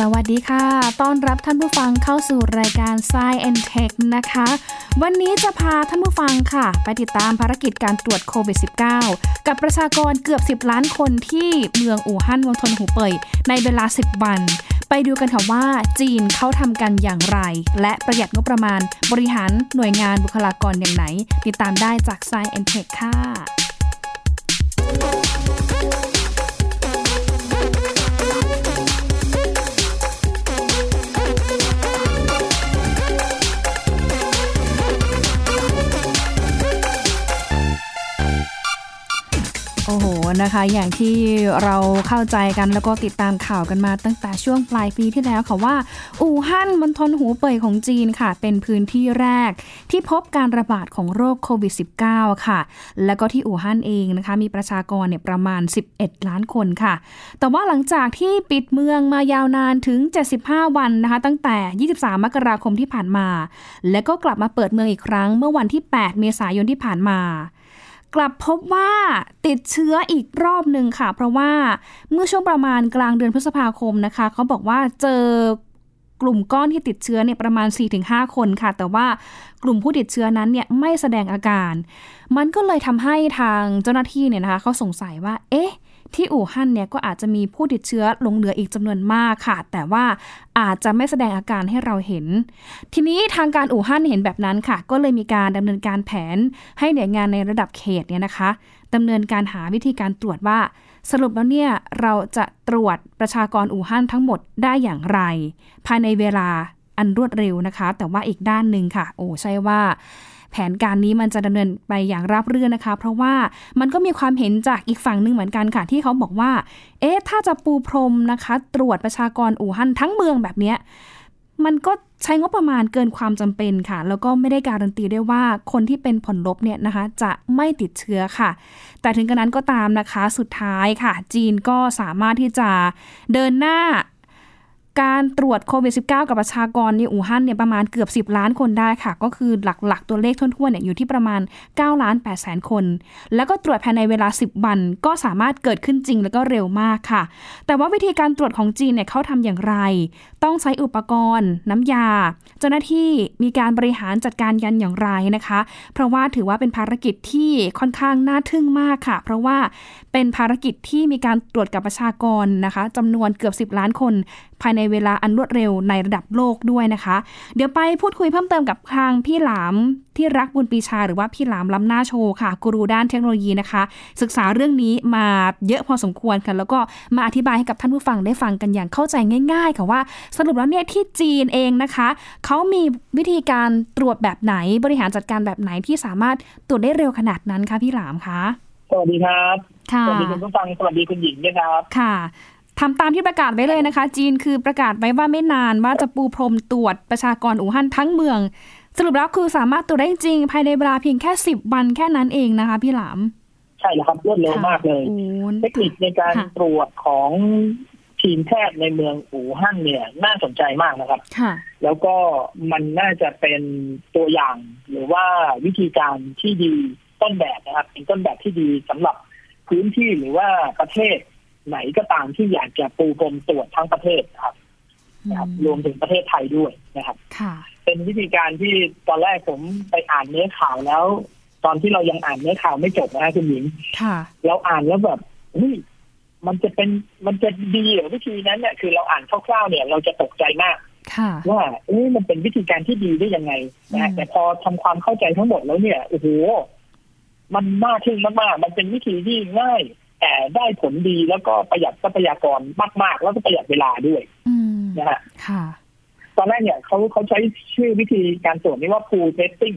สวัสดีค่ะ ต้อนรับท่านผู้ฟังเข้าสู่รายการ Science and Tech นะคะ วันนี้จะพาท่านผู้ฟังค่ะ ไปติดตามภารกิจการตรวจโควิด -19 กับประชากรเกือบ 10 ล้านคนที่เมืองอู่ฮั่นมณฑลหูเป่ยในเวลา 10 วัน ไปดูกันค่ะว่าจีนเขาทำกันอย่างไร และประหยัดงบประมาณบริหารหน่วยงานบุคลากรอย่างไหน ติดตามได้จาก Science and Tech ค่ะ นะคะ อย่างที่เราเข้าใจกันแล้วก็ติดตามข่าวกันมาตั้งแต่ช่วงปลายปีที่แล้วค่ะว่า อู่ฮั่นมณฑลหูเป่ยของจีนค่ะ เป็นพื้นที่แรกที่พบการระบาดของโรคโควิด -19 ค่ะ แล้วก็ที่อู่ฮั่นเองนะคะ มีประชากรเนี่ยประมาณ 11 ล้านคนค่ะ แต่ว่าหลังจากที่ปิดเมืองมายาวนานถึง 75 วันนะคะ ตั้งแต่ 23 มกราคมที่ผ่านมา แล้วก็กลับมาเปิดเมืองอีกครั้งเมื่อวันที่ 8 เมษายนที่ผ่านมา กลับพบว่าติดเชื้ออีกรอบหนึ่งค่ะ เพราะว่าเมื่อช่วงประมาณกลางเดือนพฤษภาคมนะคะเขาบอกว่าเจอกลุ่มก้อนที่ติดเชื้อเนี่ยประมาณ 4-5 คนค่ะ แต่ว่ากลุ่มผู้ติดเชื้อนั้นเนี่ยไม่แสดงอาการ มันก็เลยทำให้ทางเจ้าหน้าที่เนี่ยนะคะเขาสงสัยว่า เอ๊ะ ที่อู่ฮั่นเนี่ยก็อาจจะมีผู้ติดเชื้อลงเหลืออีกจำนวนมากค่ะ แต่ว่าอาจจะไม่แสดงอาการให้เราเห็น ทีนี้ทางการอู่ฮั่นเห็นแบบนั้นค่ะ ก็เลยมีการดำเนินการแผนให้หน่วยงานในระดับเขตเนี่ยนะคะดำเนินการหาวิธีการตรวจว่า สรุปแล้วเนี่ยเราจะตรวจประชากรอู่ฮั่นทั้งหมดได้อย่างไร ภายในเวลาอันรวดเร็วนะคะ แต่ว่าอีกด้านหนึ่งค่ะ โอ้ใช่ว่า แผนการนี้มันจะดำเนินไปอย่างราบรื่นนะคะ เพราะว่ามันก็มีความเห็นจากอีกฝั่งหนึ่งเหมือนกันค่ะ ที่เขาบอกว่า เอ๊ะ ถ้าจะปูพรมนะคะ ตรวจประชากรอู่ฮั่นทั้งเมืองแบบเนี้ยมันก็ใช้งบประมาณเกินความจำเป็นค่ะ แล้วก็ไม่ได้การันตีด้วยว่าคนที่เป็นผลลบเนี่ยนะคะ จะไม่ติดเชื้อค่ะ แต่ถึงกระนั้นก็ตามนะคะ สุดท้ายค่ะ จีนก็สามารถที่จะเดินหน้า การตรวจโควิด -19 กับประชากรในอู่ฮั่นเนี่ยประมาณเกือบ 10 ล้านคนได้ค่ะ ก็คือหลักๆ ตัวเลขทั่วๆเนี่ยอยู่ที่ประมาณ9ล้าน8แสนคน แล้วก็ตรวจภายในเวลา 10 วันก็สามารถเกิดขึ้นจริงแล้วก็เร็วมากค่ะ แต่ว่าวิธีการตรวจของจีนเนี่ยเขาทำอย่างไร ต้องใช้อุปกรณ์ น้ำยา เจ้าหน้าที่มีการบริหารจัดการกันอย่างไรนะคะ เพราะว่าถือว่าเป็นภารกิจที่ค่อนข้างน่าทึ่งมากค่ะ เพราะว่าเป็นภารกิจที่มีการตรวจกับประชากรนะคะจำนวนเกือบ 10 ล้านคนภายในเวลาอันรวดเร็วในระดับโลกด้วยนะคะ เดี๋ยวไปพูดคุยเพิ่มเติมกับทางพี่หลามที่รักบุญปีชาหรือว่าพี่หลามล้ำหน้าโชว์ค่ะกูรูด้านเทคโนโลยีนะคะ ศึกษาเรื่องนี้มาเยอะพอสมควรค่ะแล้วก็มาอธิบายให้กับท่านผู้ฟังได้ฟังกันอย่างเข้าใจง่าย ๆ ค่ะว่าสรุปแล้วเนี่ยที่จีนเองนะคะเขามีวิธีการตรวจแบบไหนบริหารจัดการแบบไหนที่สามารถตรวจได้เร็วขนาดนั้นคะพี่หลามคะสวัสดีครับ ค่ะ สวัสดีคุณผู้ฟัง สวัสดีคุณหญิงด้วยครับ ค่ะ ทำตามที่ประกาศไว้เลยนะคะ จีนคือประกาศไว้ว่าไม่นานว่าจะปูพรมตรวจประชากรอู่ฮั่นทั้งเมือง สรุปแล้วคือสามารถตรวจได้จริง ภายในเวลาเพียงแค่สิบวันแค่นั้นเองนะคะ พี่หลาม ใช่แล้วครับรวดเร็วมากเลยโอ้เทคนิคในการค่ะตรวจของทีมแพทย์ในเมืองอู่ฮั่นเนี่ย น่าสนใจมากนะครับค่ะแล้วก็มันน่าจะเป็นตัวอย่าง หรือว่าวิธีการที่ดีต้นแบบนะครับ เป็นต้นแบบที่ดีสำหรับพื้นที่หรือว่าประเทศ ไหนก็ตามที่อยากจะปูพรมตรวจทั้งประเทศนะครับนะครับ รวมถึงประเทศไทยด้วยนะครับค่ะเป็นวิธีการที่ตอนแรกผมไปอ่านเนื้อข่าวแล้ว ตอนที่เรายังอ่านเนื้อข่าวไม่จบนะฮะคุณหญิงค่ะเราอ่านแล้วแบบเฮ้ยมันจะเป็นมันจะดีเหรอวิธีนั้นเนี่ยคือเราอ่านคร่าวๆเนี่ย เราจะตกใจมากค่ะว่าเอ้ยมันเป็นวิธีการที่ดีได้ยังไงนะฮะอืมแต่พอทำความเข้าใจทั้งหมดแล้วเนี่ยโอ้โหมันน่าทึ่งมากๆมันเป็นวิธีที่ง่าย แต่ได้ผลดีแล้วก็ประหยัดทรัพยากรมากๆ แล้วก็ประหยัดเวลาด้วยอืมนะฮะค่ะตอนแรกเนี่ยเขาเขาใช้ชื่อวิธีการตรวจนี้ว่า pool testing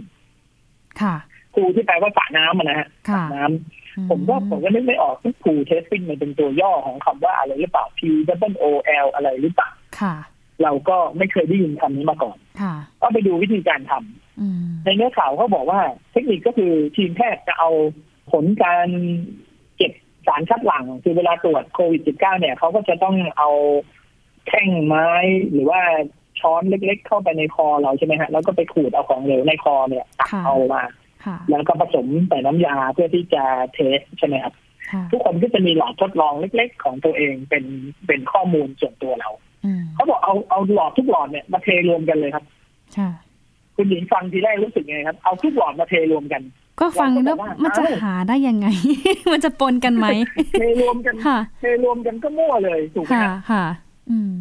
ค่ะ pool ที่แปลว่าสระน้ำอะนะฮะค่ะน้ำผมก็ผมก็นึกไม่ออกที่ pool testing มันเป็นตัวย่อของคำว่าอะไรหรือเปล่า P O O L อะไรหรือเปล่าค่ะ เราก็ไม่เคยได้ยินคำนี้มาก่อนค่ะก็ไปดูวิธีการทำอืมในเนื้อข่าวเขาบอกว่า เทคนิคก็คือทีมแพทย์จะเอาผลการเก็บ สารคัดหลั่งคือเวลาตรวจโควิด -19 เนี่ยเขาก็จะต้องเอาแท่งไม้หรือว่าช้อนเล็ก ๆ เข้าไปในคอเราใช่ไหมฮะแล้วก็ไปขูดเอาของเหลวในคอเนี่ยตักค่ะเอามาค่ะแล้วก็ผสมใส่น้ำยาเพื่อที่จะเทสใช่ไหมครับค่ะทุกคนก็จะมีหลอดทดลองเล็ก ๆ ของตัวเองเป็นเป็นข้อมูลส่วนตัวเราอืมเขาบอกเอาเอาหลอดทุกหลอดเนี่ยมาเทรวมกันเลยครับ ค่ะคุณหญิงฟังทีแรกรู้สึกไงครับ เอาทุกหลอดมาเทรวมกัน ก็ฟังแล้วเราก็บอกว่ามันจะเอ้าหาได้ยังไง มันจะปนกันไหมเทรวมกันค่ะเทรวมกันก็มั่วเลยถูกไหมค่ะครับค่ะ อืม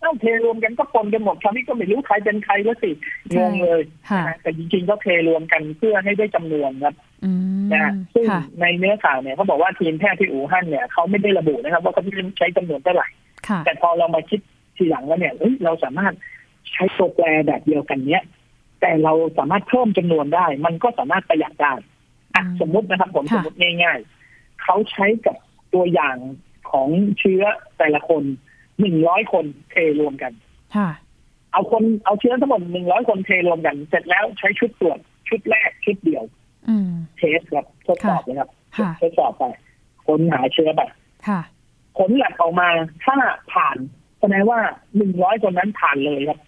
เอ้าเทรวมกันก็ปนกันหมดคราวนี้ก็ไม่รู้ใครเป็นใครแล้วสิใช่งงเลยค่ะนะฮะแต่จริงๆก็เทรวมกันเพื่อให้ได้จำนวนครับอืมนะฮะซึ่งค่ะในเนื้อข่าวเนี่ยเขาบอกว่าทีมแพทย์ที่อู่ฮั่นเนี่ยเขาไม่ได้ระบุนะครับ ว่าเขาจะใช้จำนวนเท่าไหร่ค่ะแต่พอเรามาคิดทีหลังแล้วเนี่ยเฮ้ยเราสามารถใช้ตัวแปรแบบเดียวกันเนี้ย แต่เราสามารถเพิ่มจำนวนได้ มันก็สามารถประหยัดได้อะอืมสมมุตินะครับผมค่ะสมมติง่ายๆเขาใช้กับตัวอย่างของเชื้อแต่ละคนหนึ่งร้อยคนเทรวมกันค่ะเอาคนเอาเชื้อทั้งหมดหนึ่งร้อยคนเทรวมกัน เสร็จแล้วใช้ชุดตรวจชุดแรกชุดเดียวอืมเทสครับทดสอบเลยครับค่ะทดสอบไปค้นหาเชื้อไปค่ะผลแลบออกมาถ้าผ่านแสดงว่าหนึ่งร้อยคนนั้นผ่านเลยครับอืม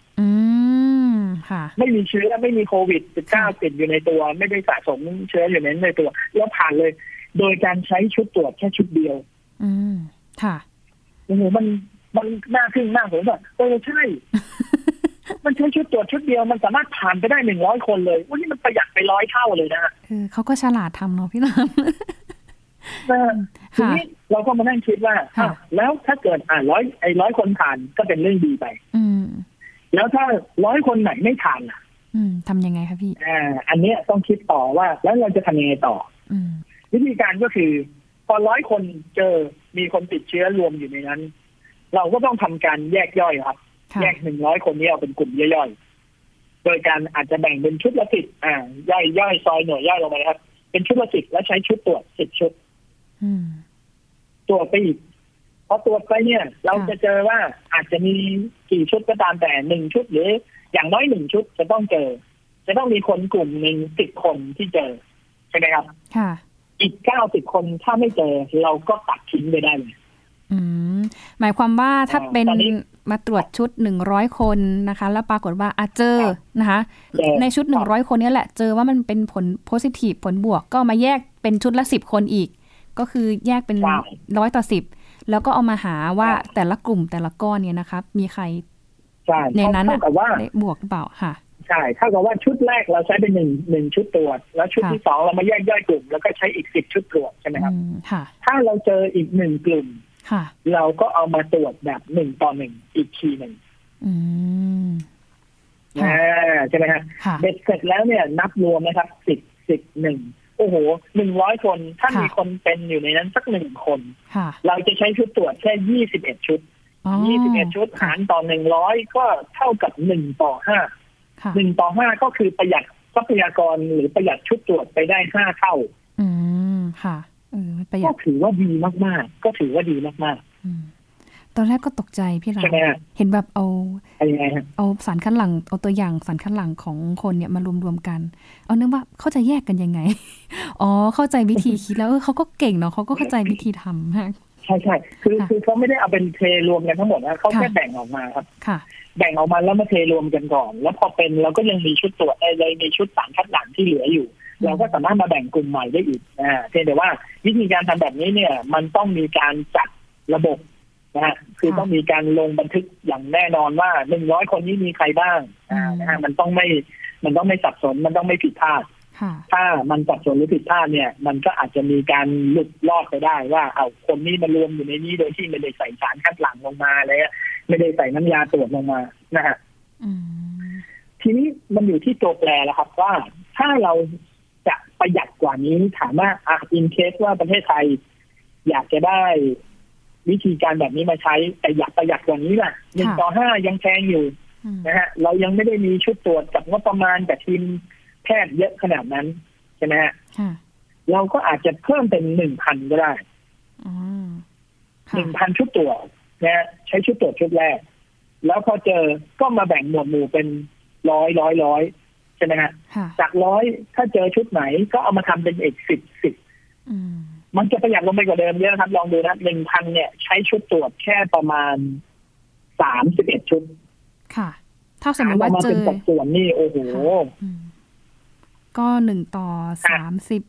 ค่ะ ไม่มีเชื้อไม่มีโควิด -19 ติดอยู่ในตัว ไม่ได้สะสมเชื้ออยู่ในในตัว แล้วผ่านเลย โดยการใช้ชุดตรวจแค่ชุดเดียว อืมค่ะโอ้โหมันมันน่าทึ่งมากผมแบบเออใช่ มันใช้ชุดตรวจชุดเดียวมันสามารถผ่านไปได้หนึ่งร้อยคนเลยวันนี้มันประหยัดไปร้อยเท่าเลยนะฮะคือเขาก็ฉลาดทำเนาะพี่น้เออำทีค่ะนี้เราก็มานั่งคิดว่าค่ะอ้าวแล้วถ้าเกิดอ่าร้อยไอ้ร้อยคนผ่านก็เป็นเรื่องดีไป อืม แล้วถ้าร้อยคนไหนไม่ผ่านล่ะอืมทำยังไงคะพี่อ่าอันเนี้ยต้องคิดต่อว่า แล้วเราจะทำยังไงต่ออืมวิธีการก็คือ พอร้อยคนเจอมีคนติดเชื้อรวมอยู่ในนั้น เราก็ต้องทำการแยกย่อยครับค่ะแยกหนึ่งร้อยคนนี้ออกเป็นกลุ่มย่อยๆโดยการอาจจะแบ่งเป็นชุดละสิบอ่าย่อยย่อยซอยหน่วยย่อยลงไปนะครับ เป็นชุดละสิบแล้วใช้ชุดตรวจสิบชุดอืมตรวจไปอีกพ อตรวจไปเนี่ย เราจะเจอว่าอาจจะมีกี่ชุดก็ตามแต่หนึ่งชุดหรืออย่างน้อยหนึ่งชุดจะต้องเจอ จะต้องมีคนกลุ่มหนึ่งสิบคนที่เจอ ใช่ไหมครับ ค่ะ อีกเก้าสิบคนถ้าไม่เจอ เราก็ตัดทิ้งไปได้เลยอืมหมายความว่าถ้าอ่าเป็นตอนนี้มาตรวจชุดหนึ่งร้อยคนนะคะ แล้วปรากฏว่าอาเจอนะคะเจอในชุดหนึ่งร้อยคนเนี้แหละ เจอว่ามันเป็นผลโพซิทีฟผลบวกก็เอามาแยกเป็นชุดละสิบคนอีก ก็คือแยกเป็นใช่ร้อยต่อสิบ แล้วก็เอามาหาว่าใช่แต่ละกลุ่มแต่ละก้อนเนี่ยนะคะมีใครใช่ในนั้นเท่าอะกับว่าได้บวกหรือเปล่าค่ะใช่เท่ากับว่าชุดแรกเราใช้เป็นหนึ่งหนึ่งชุดตรวจ แล้วชุดค่ะที่สองเรามาแยกย่อยกลุ่ม แล้วก็ใช้อีกสิบชุดตรวจใช่ไหมครับอืมค่ะถ้าเราเจออีกหนึ่งกลุ่มค่ะ เราก็เอามาตรวจแบบหนึ่งต่อหนึ่งอีกทีหนึ่งอืมค่ะอ่าใช่ไหมฮะค่ะเบ็ดเสร็จแล้วเนี่ยนับรวมนะครับสิบสิบหนึ่ง โอ้โหหนึ่งร้อยคน ถ้าค่ะมีคนเป็นอยู่ในนั้นสักหนึ่งคนค่ะเราจะใช้ชุดตรวจแค่ยี่สิบเอ็ดชุดอ๋อยี่สิบเอ็ดชุดค่ะหารต่อหนึ่งร้อยก็เท่ากับหนึ่งต่อห้าค่ะหนึ่งต่อห้าก็คือประหยัดทรัพยากรหรือประหยัดชุดตรวจไปได้ห้าเท่า อืมค่ะเออประหยัก็ดถือว่าดีมากๆ ก็ถือว่าดีมากอืม ตอนแรกก็ตกใจพี่ๆเราใช่ไหมฮะเห็นแบบเอาอะไรยังไงฮะเอาสารคัดหลั่งเอาตัวอย่างสารคัดหลั่งของคนเนี่ยมารวมๆกัน เอานึกว่าเขาจะแยกกันยังไง อ๋อเข้าใจวิธีคิดแล้วเออเขาก็เก่งเนาะเขาก็เข้าใจวิธีทำมากใช่ใช่คือค่ะคือเขาไม่ได้เอาเป็นเทรวมกันทั้งหมดนะเขาแค่ค่ะแบ่งออกมาครับค่ะ แบ่งออกมาแล้วมาเทรวมกันก่อน แล้วพอเป็นเราก็ยังมีชุดตรวจเอ่อเลยมีชุดสารคัดหลั่งที่เหลืออยู่เราก็สามารถมาแบ่งกลุ่มใหม่ได้อีกอ่าเพียงแต่ว่าวิธีการทำแบบนี้เนี่ย มันต้องมีการจัดระบบ นะฮะคือค่ะต้องมีการลงบันทึกอย่างแน่นอนว่าหนึ่งร้อยคนนี้มีใครบ้างอ่าอืมนะฮะมันต้องไม่มันต้องไม่สับสนมันต้องไม่ผิดพลาดค่ะถ้ามันสับสนหรือผิดพลาดเนี่ย มันก็อาจจะมีการหลุดรอดไปได้ว่าเอาคนนี้มารวมอยู่ในนี้โดยที่ไม่ได้ใส่สารคัดหลั่งลงมาเลยอะไม่ได้ใส่น้ำยาตรวจลงมานะฮะอืมทีนี้มันอยู่ที่ตัวแปรแล้วครับว่าถ้าเราจะประหยัดกว่านี้ถามว่าอะอินเคสว่าประเทศไทย อยากจะได้ วิธีการแบบนี้มาใช้ แต่อยากประหยัดกว่านี้ล่ะหนึ่งต่อห้ายังแพงอยู่อืมนะฮะเรายังไม่ได้มีชุดตรวจกับงบประมาณกับทีมแพทย์เยอะขนาดนั้นใช่ไหมฮะค่ะเราก็อาจจะเพิ่มเป็นหนึ่งพันก็ได้อ๋อหค่ะนึ่งพันชุดตรวจนะฮะใช้ชุดตรวจชุดแรก แล้วพอเจอก็มาแบ่งหมวดหมู่เป็นร้อยร้อยร้อยใช่ไหมฮะค่ะจากร้อยถ้าเจอชุดไหนก็เอามาทำเป็นอีกสิบสิบอื มมันจะประหยัดลงไปกว่าเดิมเยอะครับ ลองดูนะหนึ่งพันเนี่ย ใช้ชุดตรวจแค่ประมาณสามสิบเอ็ดชุด ค่ะ ถ้าสมมติหรว่ามาเจเป็นอสัดส่วนนี่โอ้โหอืมก็หนึ่งต่อสามสิบ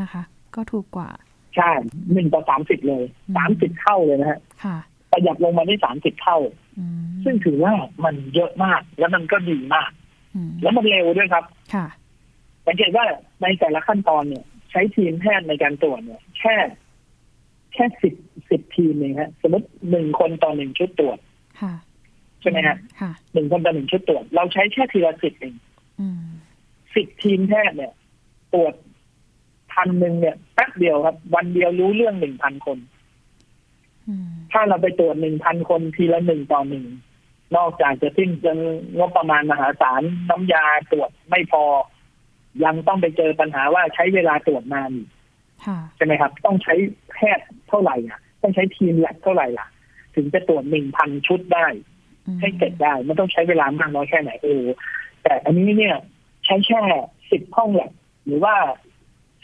นะคะ ก็ถูกกว่า ใช่หนึ่งต่อสามสิบเลยอืมสามสิบเท่าเลยนะฮะค่ะ ประหยัดลงมาได้สามสิบเท่าอืมซึ่งถือว่ามันเยอะมากแล้วมันก็ดีมากอืมแล้วมันเร็วด้วยครับ ค่ะสังเกตว่าในแต่ละขั้นตอนเนี่ย ใช้ทีมแพทย์ในการตรวจเนี่ย แค่ แค่สิบสิบทีมเองฮะสมมติหนึ่งคนต่อหนึ่งชุดตรวจค่ะใช่ไหมฮะค่ะหนึ่งคนต่อหนึ่งชุดตรวจ เราใช้แค่ทีละสิบเองอืมสิบทีมแพทย์เนี่ย ตรวจพันหนึ่งเนี่ยแป๊บเดียวครับ วันเดียวรู้เรื่องหนึ่งพันคนอืมถ้าเราไปตรวจหนึ่งพันคนทีละหนึ่งต่อหนึ่งนอกจากจะสิ้นเปลืองงบประมาณมหาศาลน้ำยาตรวจไม่พอ ยังต้องไปเจอปัญหาว่าใช้เวลาตรวจนานอีกค่ะ ใช่ไหมครับ ต้องใช้แพทย์เท่าไหร่อะ ต้องใช้ทีมแลบเท่าไหร่ล่ะ ถึงจะตรวจหนึ่งพันชุดได้อืมให้เสร็จได้มันต้องใช้เวลามากน้อยแค่ไหนเออแต่อันนี้เนี่ย ใช้แค่สิบห้องแลบหรือว่า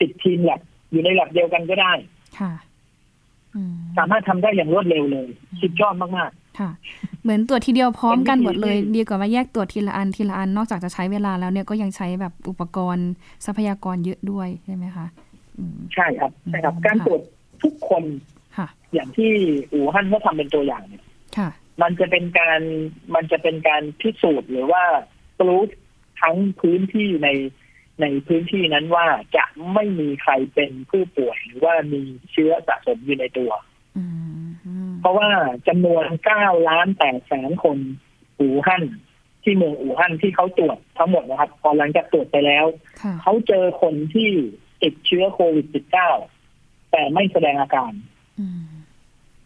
สิบทีมแลบอยู่ในแลบเดียวกันก็ได้ค่ะอืมสามารถทำได้อย่างรวดเร็วเลยสุดยอดมากค่ะ เหมือนตรวจทีเดียวพร้อมกันหมดเลยเป็นวิธีที่ดีกว่ามาแยกตรวจทีละอันทีละอันนอกจากจะใช้เวลาแล้วเนี่ยก็ยังใช้แบบอุปกรณ์ทรัพยากรเยอะด้วยใช่ไหมคะอืมๆ ใช่ครับใช่ครับอืมการค่ะตรวจทุกคนค่ะอย่างที่อู่ฮั่นเขาทำเป็นตัวอย่างเนี่ยค่ะมันจะเป็นการมันจะเป็นการพิสูจน์หรือว่าปรูฟทั้งพื้นที่ในในพื้นที่นั้นว่าจะไม่มีใครเป็นผู้ป่วย หรือว่ามีเชื้อสะสมอยู่ในตัวอืมอืมเพราะว่าจำนวน9ล้าน8แสนคนอู่ฮั่นที่เมืองอู่ฮั่นที่เขาตรวจทั้งหมดนะครับพอหลังจากตรวจไปแล้วค่ะเขาเจอคนที่ ติดเชื้อโควิด -19 แต่ไม่แสดงอาการอืม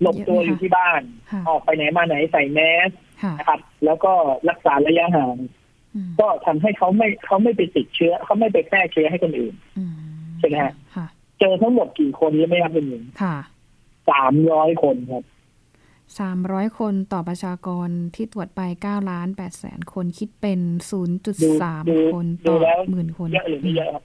หลบตัวอยู่ที่บ้านค่ะออกไปไหนมาไหนใส่แมสค่ะนะครับ แล้วก็รักษาระยะห่างอืมก็ทำให้เขาไม่เขาไม่ไปติดเชื้อ เขาไม่ไปแพร่เชื้อให้คนอื่นอืมใช่ไหมฮะค่ะเจอทั้งหมดกี่คนรู้ไหมครับคุณหญิงค่ะสามร้อยคนครับสามร้อยคนต่อประชากรที่ตรวจไปเก้าล้านแปดแสนคนคิดเป็นศูนย์จุดดูสามดูคนดูต่อแล้วหมื่นคนเยอะหรือไม่เยอะครับ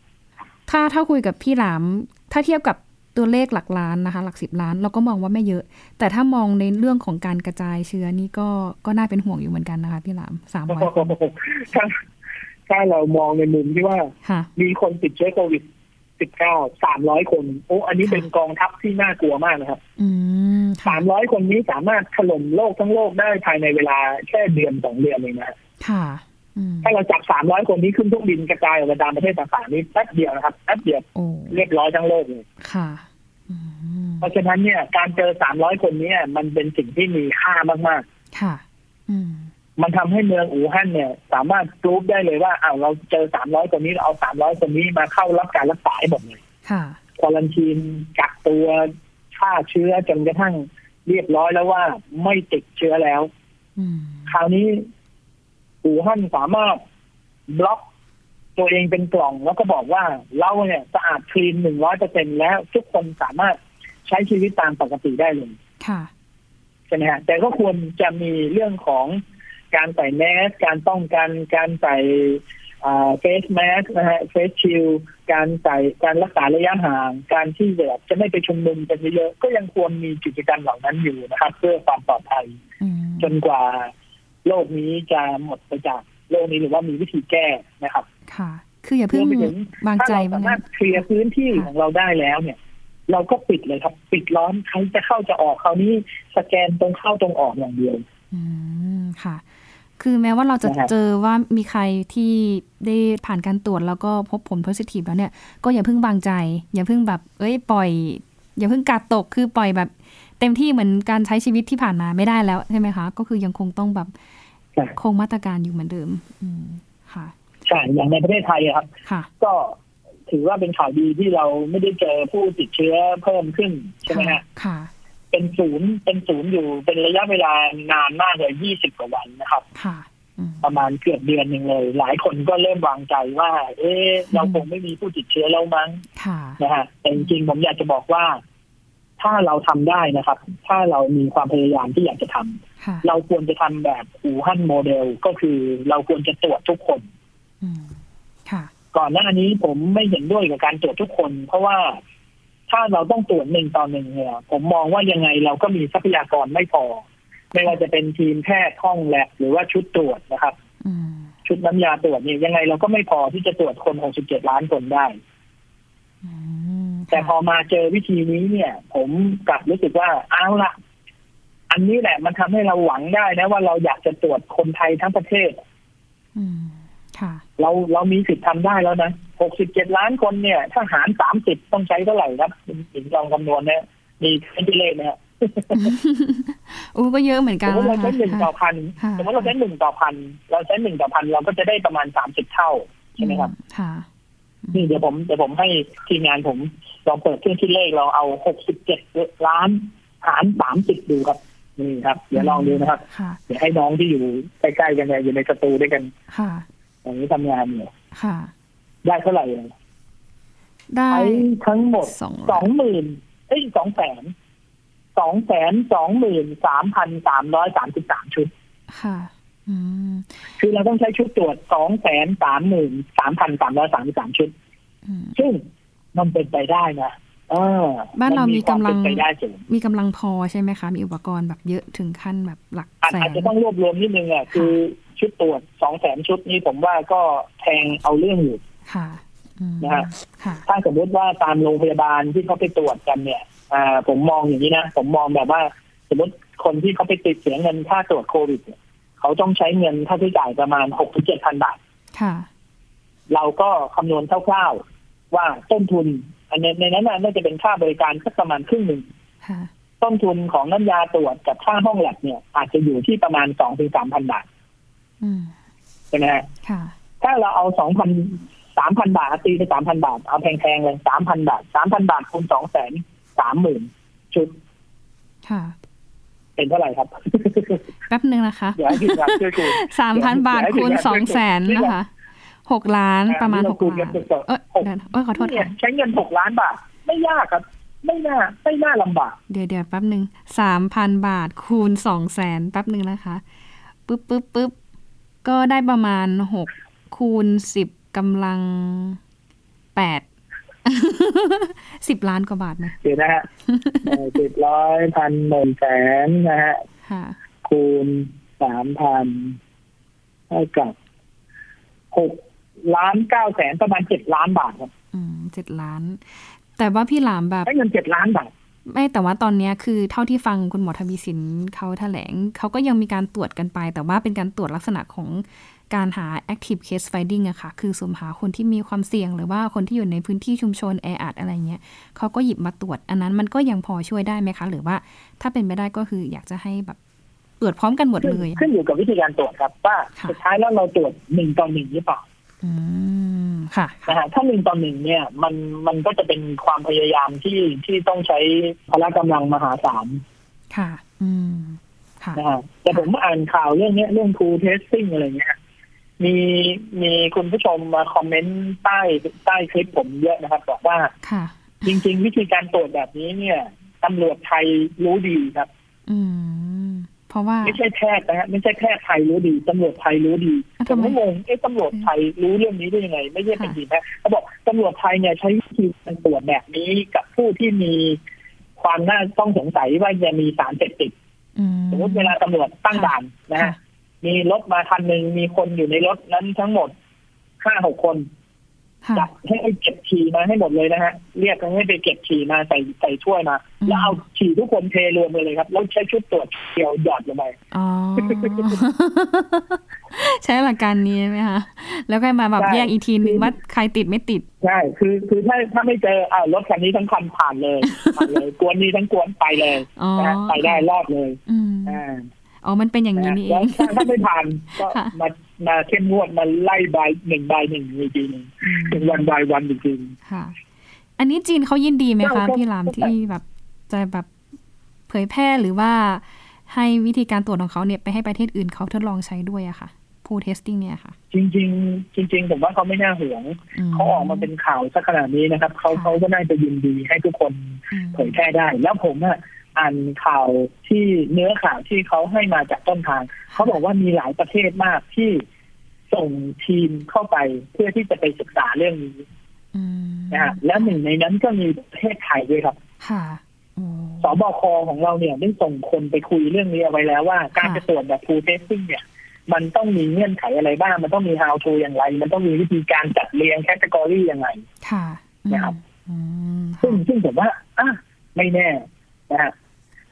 ถ้าถ้าคุยกับพี่หลาม ถ้าเทียบกับตัวเลขหลักล้านนะคะ หลักสิบล้านเราก็มองว่าไม่เยอะ แต่ถ้ามองในเรื่องของการกระจายเชื้อนี่ก็ก็น่าเป็นห่วงอยู่เหมือนกันนะคะพี่หลามสามร้อยคนถ้าถ้าเรามองในมุมที่ว่าค่ะมีคนติดเชื้อโควิด19 300คน โอ้อันนี้เป็นกองทัพที่น่ากลัวมากนะครับอืมค่ะ300คนนี้สามารถถล่มโลกทั้งโลกได้ภายในเวลาแค่เดือนสองเดือนเองนะค่ะอืม ถ้าเราจับ300คนนี้ขึ้นเครื่องบินกระจายออกไปตามประเทศต่างๆนี่แป๊บเดียวนะครับแป๊บเดียวโอ้เรียบร้อยทั้งโลกเลยค่ะอืมเพราะฉะนั้นเนี่ย การเจอ300คนเนี้มันเป็นสิ่งที่มีค่ามากค่ะอืมๆมันทำให้เมืองอู่ฮั่นเนี่ย สามารถปรูฟได้เลยว่าอ้าวเราเจอ300คนนี้เราเอา300คนนี้มาเข้ารับการรักษาให้หมดเลยค่ะควอลันทีนกักตัวฆ่าเชื้อจนกระทั่งเรียบร้อยแล้วว่าไม่ติดเชื้อแล้วอืมคราวนี้ อู่ฮั่นสามารถบล็อกตัวเองเป็นกล่องแล้วก็บอกว่าเราเนี่ยสะอาดคลีนหนึ่งร้อยเปอร์เซ็นแล้วทุกคนสามารถใช้ชีวิตตามปกติได้เลยค่ะใช่ไหมฮะแต่ก็ควรจะมีเรื่องของการใส่แมสการป้องกันการใส่เฟสแมสนะฮะเฟสชิลการใส่การรักษาระยะห่าง การที่แบบจะไม่ไปชุมนุมกันเยอะๆก็ยังควรมีกิจกรรมเหล่านั้นอยู่นะครับ เพื่อความปลอดภัยอืมจนกว่า โลกนี้จะหมดไปจากโลกนี้หรือว่ามีวิธีแก้นะครับ ค่ะ คืออย่าเพิ่งรวมไปถึงวางถ้าใจเราบ้าสางมารถเคลียร์พื้นที่ค่ะของเราได้แล้วเนี่ย เราก็ปิดเลยครับ ปิดล้อมใครจะเข้าจะออกคราวนี้สแกนตรงเข้าตรงออกอย่างเดียว อืมค่ะคือแม้ว่าเราจะนะครับเจอว่ามีใครที่ได้ผ่านการตรวจแล้วก็พบผล positive แล้วเนี่ย ก็อย่าเพิ่งวางใจ อย่าเพิ่งแบบ เอ้ยปล่อย อย่าเพิ่งกาดตกคือปล่อยแบบ เต็มที่เหมือนการใช้ชีวิตที่ผ่านมาไม่ได้แล้วใช่ไหมคะ ก็คือยังคงต้องแบบใช่ คงมาตรการอยู่เหมือนเดิม อืมค่ะใช่อย่างในประเทศไทยอะครับค่ะก็ถือว่าเป็นข่าวดีที่เราไม่ได้เจอผู้ติดเชื้อเพิ่มขึ้นใช่ไหมฮะค่ะเป็นศูนย์เป็นศูนย์อยู่เป็นระยะเวลานานมากเลยยี่สิบกว่าวันนะครับ ค่ะอืมประมาณเกือบเดือนหนึ่งเลย หลายคนก็เริ่มวางใจว่า เอ๊ะเราคงไม่มีผู้ติดเชื้อแล้วมั้งค่ะนะฮะแต่จริงๆผมอยากจะบอกว่า ถ้าเราทำได้นะครับ ถ้าเรามีความพยายามที่อยากจะทำค่ะเราควรจะทำแบบอู่ฮั่นโมเดลก็คือเราควรจะตรวจทุกคนอืมค่ะ ก่อนหน้านี้ผมไม่เห็นด้วยกับการตรวจทุกคน เพราะว่าถ้าเราต้องตรวจหนึ่งต่อหนึ่งเนี่ย ผมมองว่ายังไงเราก็มีทรัพยากรไม่พอ ไม่ว่าจะเป็นทีมแพทย์ห้องแลบหรือว่าชุดตรวจนะครับอืมชุดน้ำยาตรวจเนี่ยยังไงเราก็ไม่พอที่จะตรวจคน 67 ล้านคนได้อืม แต่พค่ะอมาเจอวิธีนี้เนี่ย ผมกลับรู้สึกว่าเอาละอัอันนี้แหละ มันทำให้เราหวังได้นะว่าเราอยากจะตรวจคนไทยทั้งประเทศอืมค่ะเราเรามีสิทธิ์ทำได้แล้วนะหกสิบเจ็ดล้านคนเนี่ย ถ้าหารสามสิบต้องใช้เท่าไหร่ครับถึงลองคำนวณเนี่ยมีเป็นเลขนะฮะอู้ก็เยอะเหมือนสกัมนมติเราใช้หนึ่งต่อพันค่ะสมมติเราใช้หนึ่งต่อพัน เราใช้หนึ่งต่อพันเราก็จะได้ประมาณสามสิบเท่า ใช่ไหมครับ ค่ะ นี่เดี๋ยวผมเดี๋ยวผมให้ทีมงานผม ลองเปิดเครื่องคิดเลขเราเอาหกสิบเจ็ดล้านหารสามสิบดูครับนี่ครับ เดี๋ยวลองดูนะครับค่ะเดี๋ยวให้น้องที่อยู่ใกล้ๆกันเนี่ยอยู่ในสตูด้วยกัน ค่ะอย่างนี้ทำงานเนี่ยค่ะ ได้เท่าไหร่อะได้ใช้ทั้งหมดสองสองหมื่นเอ้ยสองแสนสองแสนสองหมื่นสามพันสามร้อยสามสิบสามชุด ค่ะอืมคือเราต้องใช้ชุดตรวจสองแสนสามหมื่นสามพันสามร้อยสามสิบสามชุดอืมซึ่ง มันเป็นไปได้นะเออบ้านเรามีกำลังนเป็นไปได้สูงมีกำลังพอใช่ไหมคะ มีอุปกรณ์แบบเยอะถึงขั้นแบบหลักอาจแสอาจนจะต้องรวบรวมนิดนึงอะคือชุดตรวจสองแสนชุดนี้ผมว่าก็แพงเอาเรื่องอยู่ค่ะอืมนะฮะค่ะถ้าสมมติว่าตามโรงพยาบาลที่เขาไปตรวจกันเนี่ย อ่า ผมมองอย่างนี้นะ ผมมองแบบว่า สมมติคนที่เขาไปติดเสียเงินค่าตรวจโควิดเนี่ยเขาต้องใช้เงินค่าใช้จ่ายประมาณหกถึงเจ็ดพันบาท ค่ะ เราก็คำนวณคร่าวๆ ว่าต้นทุนอันในในนั้นน่ะน่าจะเป็นค่าบริการสักประมาณครึ่งหนึ่งค่ะต้นทุนของน้ำยาตรวจกับค่าห้องแลบเนี่ย อาจจะอยู่ที่ประมาณสองถึงสามพันบาทอืมใช่ไหมฮะค่ะถ้าเราเอาสองพันสามพันบาทตีไปสามพันบาท เอาแพงๆเลยสามพันบาทสามพันบาทคูณสองแสนสามหมื่นชุดค่ะเป็นเท่าไหร่ครับแป๊บหนึ่งนะคะ เดี๋ยวให้ทีมงานช่วยคูณสามพันบาทคูณสองแสนนะคะ หกล้านประมาณหกล้านเอ้ยเดี๋ยวเอ้ยขอโทษเนี่ยค่ะใช้เงินหกล้านบาท ไม่ยากครับ ไม่น่าไม่น่าลำบาก เดี๋ยวเดี๋ยวแป๊บหนึ่งสามพันบาทคูณสองแสนแป๊บหนึ่งนะคะปึ๊บปึ๊บปึ๊บก็ได้ประมาณหกคูณสิบกำลังแปดสิบล้านกว่าบาทไหมเดี๋ยวนะฮะสิบร้อยพันหมื่นแสนนะฮะค่ะคูณสามพันเท่ากับหก ล้านเก้าแสนประมาณเจ็ดล้านบาทครับอืมเจ็ดล้าน แต่ว่าพี่หลามแบบใช้เงินเจ็ดล้านบาทไม่แต่ว่าตอนเนี้ยคือเท่าที่ฟังคุณหมอทวีสินเขาแถลงเขาก็ยังมีการตรวจกันไป แต่ว่าเป็นการตรวจลักษณะของการหา active case finding อะค่ะ คือสุ่มหาคนที่มีความเสี่ยง หรือว่าคนที่อยู่ในพื้นที่ชุมชนแออัดอะไรเงี้ยเขาก็หยิบมาตรวจ อันนั้นมันก็ยังพอช่วยได้ไหมคะ หรือว่าถ้าเป็นไปได้ก็คืออยากจะให้แบบตรวจพร้อมกันหมดขึ้นเลยอะขึ้นอยู่กับวิธีการตรวจครับว่าค่ะสุดท้ายแล้วเราตรวจหนึ่งต่อหนึ่งหรือเปล่าอืม ค่ะนะฮะถ้าหนึ่งต่อหนึ่งเนี่ย มันมันก็จะเป็นความพยายามที่ที่ต้องใช้พละกำลังมหาศาลค่ะ อืมค่ะนะฮะแต่ผมอ่านข่าวเรื่องเนี้ยเรื่อง pool testing อะไรเงี้ยมีมีคุณผู้ชมมาคอมเมนต์ใต้ใต้คลิปผมเยอะนะครับ บอกว่าค่ะ จริง ๆ วิธีการตรวจแบบนี้เนี่ยตำรวจไทยรู้ดีครับ อืม เพราะว่าไม่ใช่แพทย์นะฮะไม่ใช่แพทย์ไทยรู้ดีตำรวจไทยรู้ดีอะผมทำไมก็งงเอ๊ะตำรวจไทยรู้เรื่องนี้ได้ยังไง ไม่ใช่เป็นค่ะทีมแพทย์เขาบอกตำรวจไทยเนี่ยใช้วิธีการตรวจแบบนี้กับผู้ที่มีความน่าต้องสงสัยว่าจะมีสารเสพติดอืมสมมติเวลาตำรวจตั้งด่านนะฮะค่ะมีรถมาคันหนึ่งมีคนอยู่ในรถนั้นทั้งหมดห้าหกคนค่ะ จับให้เก็บฉี่มาให้หมดเลยนะฮะเรียกให้ไปเก็บฉี่มาใส่ใส่ถ้วยมาอืมแล้วเอาฉี่ทุกคนเทรวมไปเลยครับแล้วใช้ชุดตรวจเดียวหยอดลงไปอ๋อใช้หลักการนี้ไหมคะแล้วก็มาแบบใช่แยกอีกทีนึงว่าใครติดไม่ติดใช่คือคือถ้าถ้าไม่เจออ้าวรถคันนี้ทั้งคันผ่านเลยผ่านเลยกวนนี้ทั้งกวนไปเลยอ๋อนะฮะไปได้รอดเลยอืมอ่า อ๋อ มันเป็นอย่างนี้นะนี่เอแล้วงถ้าถ้าไม่ผ่านก็ค่ะมามาเข้มงวดมาไล่ใบหนึ่งใบหนึ่งอีกทีหนึ่งอืมถึงวันใบวันอีกทีหนึ่งค่ะ อันนี้จีนเขายินดีไหมก็คะก็พี่หลามก็ที่แบบจะแบบเผยแพร่หรือว่าให้วิธีการตรวจของเขาเนี่ยไปให้ประเทศอื่นเขาทดลองใช้ด้วยอะค่ะ pool test ing เนี่ยค่ะ จริงๆจริง ๆ ผมว่าเขาไม่น่าห่วงมเขาออกมาเป็นข่าวสักขนาดนี้นะครับ เขาค่ะเขาก็น่าจะยินดีให้ทุกคนอืมเผยแพร่ได้ แล้วผมอะ อ่านข่าวที่เนื้อข่าวที่เขาให้มาจากต้นทาง เขาบอกว่ามีหลายประเทศมากที่ส่งทีมเข้าไปเพื่อที่จะไปศึกษาเรื่องนี้อืมนะฮะและหนึ่งในนั้นก็มีประเทศไทยด้วยครับค่ะโอ้สบคของเราเนี่ยได้ส่งคนไปคุยเรื่องนี้เอาไว้แล้วว่า การค่ะจะตรวจแบบ full testing เนี่ย มันต้องมีเงื่อนไขอะไรบ้าง มันต้องมี how to อย่างไร มันต้องมีวิธีการจัดเรียงแคตตากรียังไงค่ะอืมนะครับอืมซึ่งซึ่งผมว่าอะไม่แน่นะฮะผ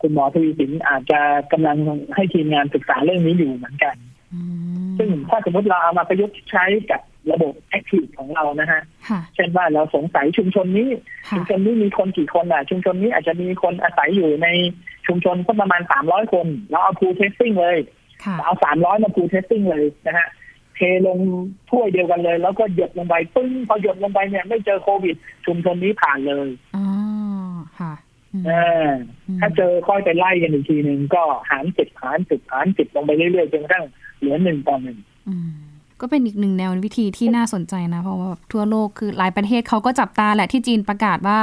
คุณหมอทวีสินอาจจะกำลังให้ทีมงานศึกษาเรื่องนี้อยู่เหมือนกันอืมซึ่งถ้าสมมติเราเอามาประยุกต์ใช้กับระบบ active ของเรานะฮะค่ะเช่นว่าเราสงสัยชุมชนนี้ค่ะชุมชนนี้มีคนกี่คนอะ ชุมชนนี้อาจจะมีคนอาศัยอยู่ในชุมชนสักประมาณสามร้อยคน เราเอา pool testing เลยค่ะเอาสามร้อยมา pool testing เลยนะฮะ เทลงถ้วยเดียวกันเลย แล้วก็หยดลงไปปึ้ง พอหยดลงไปเนี่ยไม่เจอโควิด ชุมชนนี้ผ่านเลย อ๋อ ค่ะอืมเออ ถ้าเจอค่อยไปไล่กันอีกทีหนึ่งก็หารสิบหารสิบหารสิบลงไปเรื่อยๆจนกระทั่งเหลือหนึ่งต่อหนึ่งอืมก็เป็นอีกหนึ่งแนววิธีที่น่าสนใจนะ เพราะว่าแบบทั่วโลกคือหลายประเทศเขาก็จับตาแหละที่จีนประกาศว่า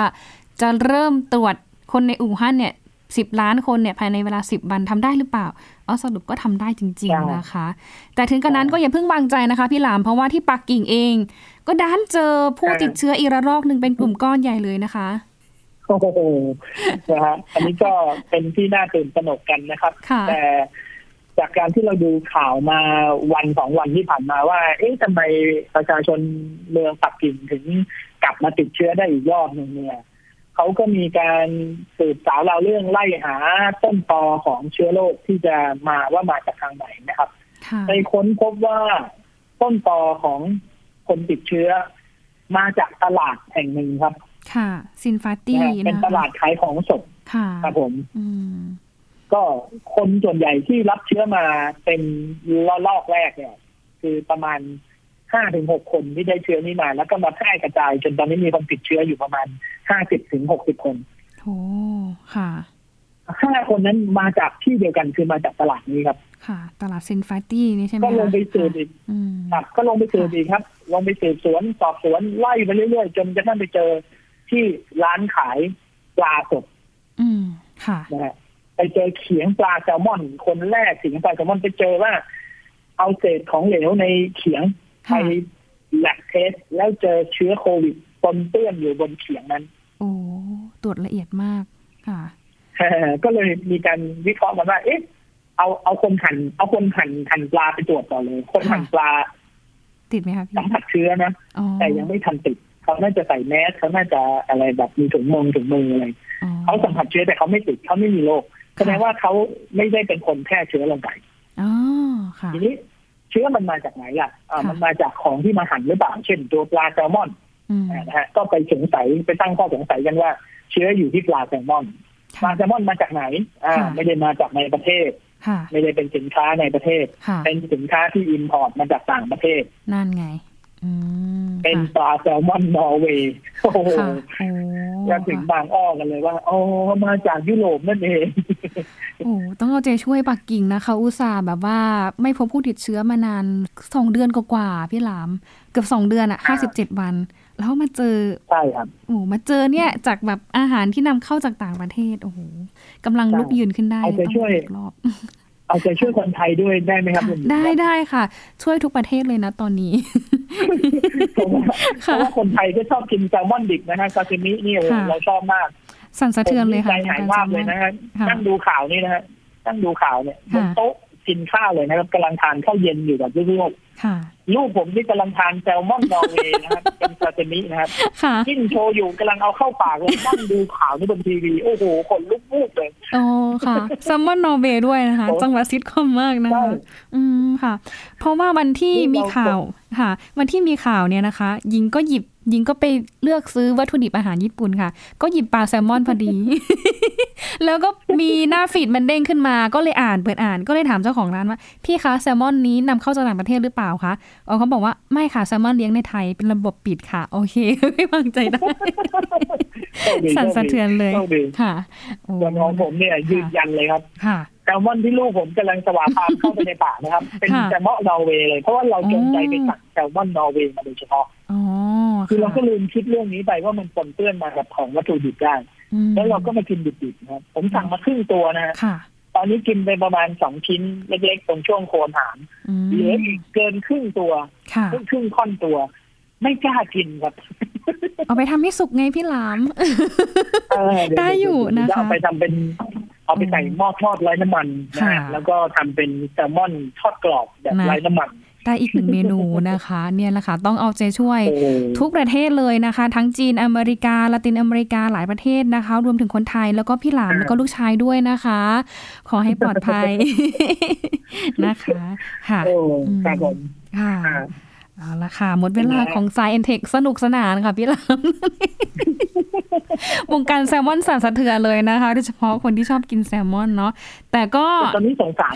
จะเริ่มตรวจคนในอู่ฮั่นเนี่ยสิบล้านคนเนี่ยภายในเวลาสิบวันทำได้หรือเปล่าอ๋อสรุปก็ทำได้จริง ๆนะคะ แต่ถึงกระนั้นก็อย่าเพิ่งวางใจนะคะ พี่หลามเพราะว่าที่ปักกิ่งเอง ก็ด้านเจอผู้ติดเชื้ออีกระลอกหนึ่งเป็นกลุ่มก้อนใหญ่เลยนะคะ โอ้โหนะฮะอันนี้ก็เป็นที่น่าตื่นตระหนกกันนะครับค่ะแต่จากการที่เราดูข่าวมาวันสองวันที่ผ่านมาว่า เอ๊ะทำไมประชาชนเมืองปักกิ่งถึงกลับมาติดเชื้อได้อีกรอบหนึ่งเนี่ยเขาก็มีการสืบสาวเราวเรื่องไล่หาต้นตอของเชื้อโรคที่จะมาว่ามาจากทางไหนนะครับค่ะไปค้นพบว่าต้นตอของคนติดเชื้อมาจากตลาดแห่งหนึ่งครับ ค่ะ ซินฟาตี้นะฮะนะคะเป็นตลาดขายของสดค่ะครับผมอืมก็คนส่วนใหญ่ที่รับเชื้อมาเป็นระลอกแรกเนี่ย คือประมาณห้าถึงหกคนที่ได้เชื้อนี้มา แล้วก็มาแพร่กระจาย จนตอนนี้มีคนติดเชื้ออยู่ประมาณห้าสิบถึงหกสิบคนโหค่ะห้าคนนั้นมาจากที่เดียวกันคือมาจากตลาดนี้ครับ ค่ะ ตลาดซินฟาตี้นี่ใช่ไหมก็ลงไปสืบคะอีกอืมครับก็ลงไปสืบอีกครับ ลงไปสืบสวนสอบสวนไล่ไปเรื่อยๆ จนกระทั่งไปเจอ ที่ร้านขายปลาสดอืมค่ะนะฮะไปเจอเขียงปลาแซลมอน คนแรกเขียงปลาแซลมอนไปเจอว่า เอาเศษของเหลวในเขียงไปค่ะแลบเทสแล้วเจอเชื้อโควิดปนเปื้อนอยู่บนเขียงนั้น โอ้ตรวจละเอียดมากค่ะก็เลยมีการวิเคราะห์กันว่า เอ๊ะ เอาเอาคนหั่นเอาคนหั่นหั่นปลาไปตรวจต่อเลย คนหั่นปลา ติดไหมคะพี่สัมผัสเชื้อนะอ๋อแต่ยังไม่ทันติด เขาน่าจะใส่แมสเขาน่าจะอะไรแบบมีถุงมือถุงมืออะไรอ๋อเขาสัมผัสเชื้อแต่เขาไม่ติดเขาไม่มีโรคแสดงว่าเขาไม่ได้เป็นคนแพร่เชื้อลงไปอ๋อค่ะทีนี้เชื้อมันมาจากไหนล่ะอ่าค่ะมันมาจากของที่มาหั่นหรือเปล่าเช่นตัวปลาแซลมอนอืมนะฮะก็ไปสงสัยไปตั้งข้อสงสัยกันว่า เชื้ออยู่ที่ปลาแซลมอนปลาค่ะแซลมอนมาจากไหน อ่าค่ะไม่ได้มาจากในประเทศค่ะไม่ได้เป็นสินค้าในประเทศค่ะเป็นสินค้าที่ import มาจากต่างประเทศ นั่นไงอืม เป็นค่ะปลาแซลมอนนอร์เวย์โอ้โหค่ะโอ้แล้วถึงบางอ้อกันเลยว่าอ๋อมาจากยุโรปนั่นเองโอ้ต้องเอาใจช่วยปักกิ่งนะคะ อุตส่าห์แบบว่าไม่พบผู้ติดเชื้อมานานสองเดือนกว่าๆพี่หลาม เกือบสองเดือนอะห้าสิบเจ็ดวัน แล้วมาเจอใช่ครับโอ้มาเจอเนี่ยจากแบบอาหารที่นำเข้าจากต่างประเทศโอ้โหกำลังลุกยืนขึ้นได้เอาใจต้องช่วยอีกรอบ เอาใจช่วยคนไทยด้วยได้ไหมครับค่ะคุณหญิงได้ได้ค่ะ ช่วยทุกประเทศเลยนะตอนนี้เพราะว่าเพราะว่าคนไทยก็ชอบกินแซลมอนดิบนะฮะซาซิมินี่โอ้โหค่ะเราชอบมาก สั่นสะเทือนเลยผมค่ะใจหายมากเลยนะฮะค่ะนั่งดูข่าวนี่นะฮะนั่งดูข่าวเนี่ยบค่ะนโต๊ะกินข้าวเลยนะครับกำลังทานข้าวเย็นอยู่กับลูกค่ะๆลูกผมที่กำลังทานแซลมอนนอร์เวย์นะครับเป็นซาซิมินะครับค่ะกินโชว์อยู่กำลังเอาเข้าปากเลยนั่งดูข่าวนี่บนทีวีโอ้โหขนลุกวูบเลยโอ้ค่ะแซลมอนนอร์เวย์ด้วยนะคะโอ้จังหวะซิทคอมมากนะใช่คะอืมค่ะ เพราะว่าวันที่นี่มีเราข่าวค่ะ วันที่มีข่าวเนี่ยนะคะ ยิงก็หยิบยิงก็ไปเลือกซื้อวัตถุดิบอาหารญี่ปุ่นค่ะ ก็หยิบปลาแซลมอนพอดี แล้วก็มีหน้า feed มันเด้งขึ้นมา ก็เลยอ่านเปิดอ่าน ก็เลยถามเจ้าของร้านว่า พี่คะแซลมอนนี้นำเข้าจากต่างประเทศหรือเปล่าคะอ๋อเขาบอกว่าไม่ค่ะแซลมอนเลี้ยงในไทยเป็นระบบปิดค่ะ โอเคไม่วางใจได้โชคดีสั่นสะเทือนเลยโชคดีค่ะโอ้ส่วนของผมเนี่ยยืนยันเลยครับค่ะแซลมอนที่ลูกผมกำลังสวาปามเข้าไปในปากนะครับ เป็นค่ะแซลมอนนอร์เวย์เลยเพราะว่าเราจงใจอ๋อไปสั่งแซลมอนนอร์เวย์มาโดยเฉพาะอ๋อคือเราค่ะก็ลืมคิดเรื่องนี้ไปว่ามันปนเปื้อนมากับของวัตถุดิบได้อืมแล้วเราก็มากินดิบๆนะครับผมสั่งมาครึ่งตัวนะฮะค่ะ ตอนนี้กินไปประมาณสองชิ้นเล็กๆ ตรงช่วงโคนหางอืมเหลืออีกเกินครึ่งตัวค่ะครึ่งครึ่งค่อนตัว ไม่กล้ากินครับเอาไปทำให้สุกไงพี่หลามเออเวได้อยู่นะคะเดี๋วเอาไปทำเป็น เอาไปใส่หม้อทอดไร้น้ำมันนะค่ะฮะแล้วก็ทำเป็นแซลมอนทอดกรอบแบบนะไร้น้ำมัน ได้อีกหนึ่งเมนูนะคะ เนี่ยแหละค่ะต้องเอาใจช่วยทุกประเทศเลยนะคะ ทั้งจีนอเมริกาละตินอเมริกาหลายประเทศนะคะ รวมถึงคนไทยแล้วก็พี่หลามแล้วก็ลูกชายด้วยนะคะ ขอให้ปลอดภัยนะคะค่ะครับผมค่ะเอาละค่ะ หมดเวลาของไซเอ็นเทคสนุกสนานค่ะพี่ลำวงการแซลมอนสั่นสะเทือนเลยนะคะ โดยเฉพาะคนที่ชอบกินแซลมอนเนาะแต่ก็ตอนนี้สงสาร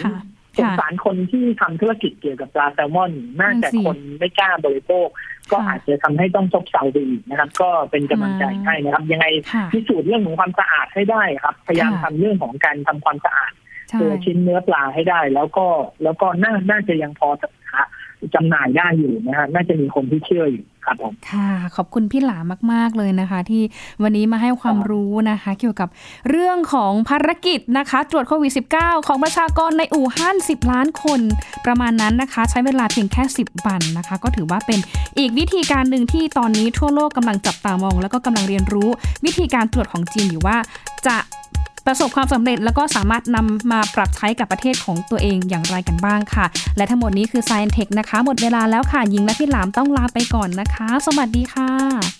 สงสารคนที่ทำธุรกิจเกี่ยวกับปลาแซลมอนน่าจะคนไม่กล้าบริโภค ก็อาจจะทำให้ต้องซบเซาไปอีกนะครับ ก็เป็นกำลังใจให้นะครับ ยังไงพิสูจน์เรื่องของความสะอาดให้ได้ครับ พยายามทำเรื่องของการทำความสะอาดตัวชิ้นเนื้อปลาให้ได้ แล้วก็แล้วก็น่าน่าจะยังพอ จะจำหน่ายได้อยู่นะฮะน่าจะมีคนที่เชื่ออยู่ครับผมค่ะขอบคุณพี่หลามาก ๆ เลยนะคะ ที่วันนี้มาให้ความรู้นะคะ เกี่ยวกับเรื่องของภารกิจนะคะ ตรวจโควิด -19 ของประชากรในอู่ฮั่น10 ล้านคนประมาณนั้นนะคะ ใช้เวลาเพียงแค่ 10 วันนะคะ ก็ถือว่าเป็นอีกวิธีการหนึ่งที่ตอนนี้ทั่วโลกกำลังจับตามอง แล้วก็กำลังเรียนรู้วิธีการตรวจของจีนอยู่ว่าจะ ประสบความสำเร็จแล้วก็สามารถนำมาปรับใช้กับประเทศของตัวเองอย่างไรกันบ้างค่ะ และทั้งหมดนี้คือ Science Tech นะคะ หมดเวลาแล้วค่ะยิงและพี่หลามต้องลาไปก่อนนะคะ สวัสดีค่ะ